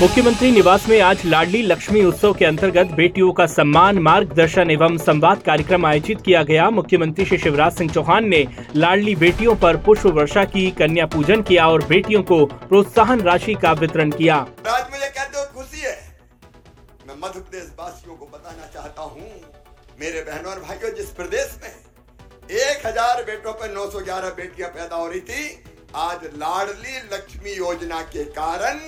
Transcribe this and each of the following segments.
मुख्यमंत्री निवास में आज लाडली लक्ष्मी उत्सव के अंतर्गत बेटियों का सम्मान, मार्गदर्शन एवं संवाद कार्यक्रम आयोजित किया गया। मुख्यमंत्री श्री शिवराज सिंह चौहान ने लाडली बेटियों पर पुष्प वर्षा की, कन्या पूजन किया और बेटियों को प्रोत्साहन राशि का वितरण किया। आज मुझे कहते खुशी है। मैं मध्य प्रदेश वासियों को बताना चाहता हूँ, मेरे बहनों और भाइयों, जिस प्रदेश में एक हज़ार बेटों पर 911 बेटियाँ पैदा हो रही थी, आज लाडली लक्ष्मी योजना के कारण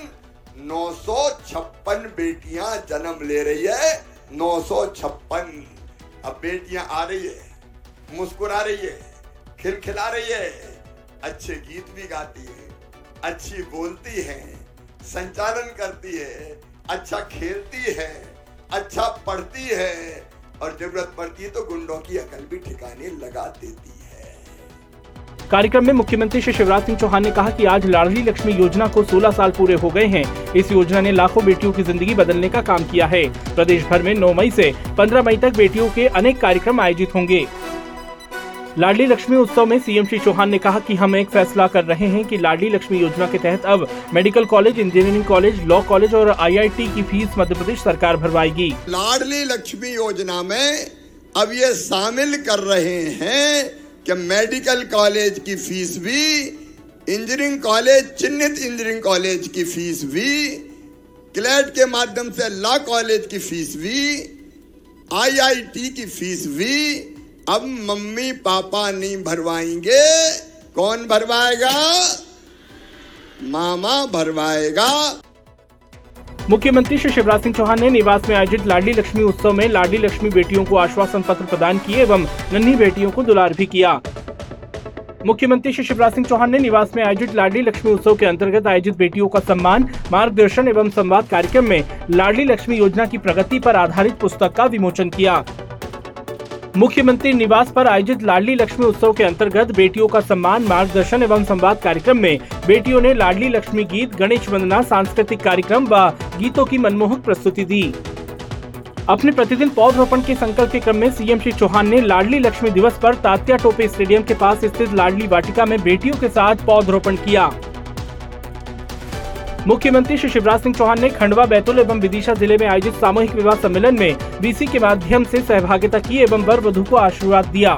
956 बेटियाँ जन्म ले रही है। 956 अब बेटियाँ आ रही है। मुस्कुरा रही है। खिलखिला रही है। अच्छे गीत भी गाती है। अच्छी बोलती है। संचालन करती है। अच्छा खेलती है। अच्छा पढ़ती है। और ज़रूरत पड़ती है तो गुंडों की अकल भी ठिकाने लगा देती है। कार्यक्रम में मुख्यमंत्री श्री शिवराज सिंह चौहान ने कहा कि आज लाडली लक्ष्मी योजना को 16 साल पूरे हो गए हैं। इस योजना ने लाखों बेटियों की ज़िंदगी बदलने का काम किया है। प्रदेश भर में 9 मई से 15 मई तक बेटियों के अनेक कार्यक्रम आयोजित होंगे। लाडली लक्ष्मी उत्सव में सीएम श्री चौहान ने कहा कि हम एक फैसला कर रहे हैं कि लाडली लक्ष्मी योजना के तहत अब medical college, engineering college, law college और आईआईटी की फ़ीस मध्य प्रदेश सरकार भरवाएगी। लाडली लक्ष्मी योजना में अब ये शामिल कर रहे हैं कि मेडिकल कॉलेज की फ़ीस भी, इंजीनियरिंग कॉलेज, चिन्हित इंजीनियरिंग कॉलेज की फ़ीस भी, क्लेट के माध्यम से लॉ कॉलेज की फ़ीस भी आईआईटी की फ़ीस भी, अब मम्मी पापा नहीं भरवाएँगे, कौन भरवाएगा? मामा भरवाएगा। मुख्यमंत्री श्री शिवराज सिंह चौहान ने निवास में आयोजित लाडली लक्ष्मी उत्सव में लाडली लक्ष्मी बेटियों को आश्वासन पत्र प्रदान किए एवं नन्ही बेटियों को दुलार भी किया। मुख्यमंत्री श्री शिवराज सिंह चौहान ने निवास में आयोजित लाडली लक्ष्मी उत्सव के अंतर्गत आयोजित बेटियों का सम्मान, मार्गदर्शन एवं संवाद कार्यक्रम में लाडली लक्ष्मी योजना की प्रगति पर आधारित पुस्तक का विमोचन किया। मुख्यमंत्री निवास पर आयोजित लाडली लक्ष्मी उत्सव के अंतर्गत बेटियों का सम्मान, मार्गदर्शन एवं संवाद कार्यक्रम में बेटियों ने लाडली लक्ष्मी गीत, गणेश वंदना, सांस्कृतिक कार्यक्रम व गीतों की मनमोहक प्रस्तुति दी। अपने प्रतिदिन पौधरोपण के संकल्प के क्रम में सीएम श्री चौहान ने लाडली लक्ष्मी दिवस पर तात्या टोपे स्टेडियम के पास स्थित लाडली वाटिका में बेटियों के साथ पौधरोपण किया। मुख्यमंत्री श्री शिवराज सिंह चौहान ने खंडवा, बैतूल एवं विदिशा ज़िले में आयोजित सामूहिक विवाह सम्मेलन में बीसी के माध्यम से सहभागिता की एवं वर वधु को आशीर्वाद दिया।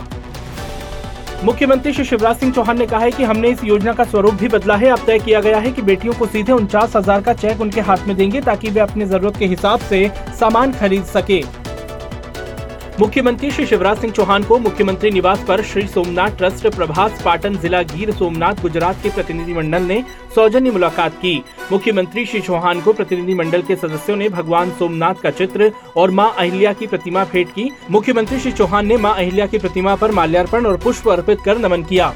मुख्यमंत्री श्री शिवराज सिंह चौहान ने कहा है कि हमने इस योजना का स्वरूप भी बदला है। अब तय किया गया है कि बेटियों को सीधे उनचास हज़ार का चेक उनके हाथ में देंगे ताकि वे अपनी ज़रूरत के हिसाब से सामान खरीद सके। मुख्यमंत्री श्री शिवराज सिंह चौहान को मुख्यमंत्री निवास पर श्री सोमनाथ ट्रस्ट, प्रभास पाटन, जिला गिर सोमनाथ, गुजरात के प्रतिनिधिमंडल ने सौजन्य मुलाकात की। मुख्यमंत्री श्री चौहान को प्रतिनिधिमंडल के सदस्यों ने भगवान सोमनाथ का चित्र और माँ अहिल्या की प्रतिमा भेंट की। मुख्यमंत्री श्री चौहान ने माँ अहिल्या की प्रतिमा पर माल्यार्पण और पुष्प अर्पित कर नमन किया।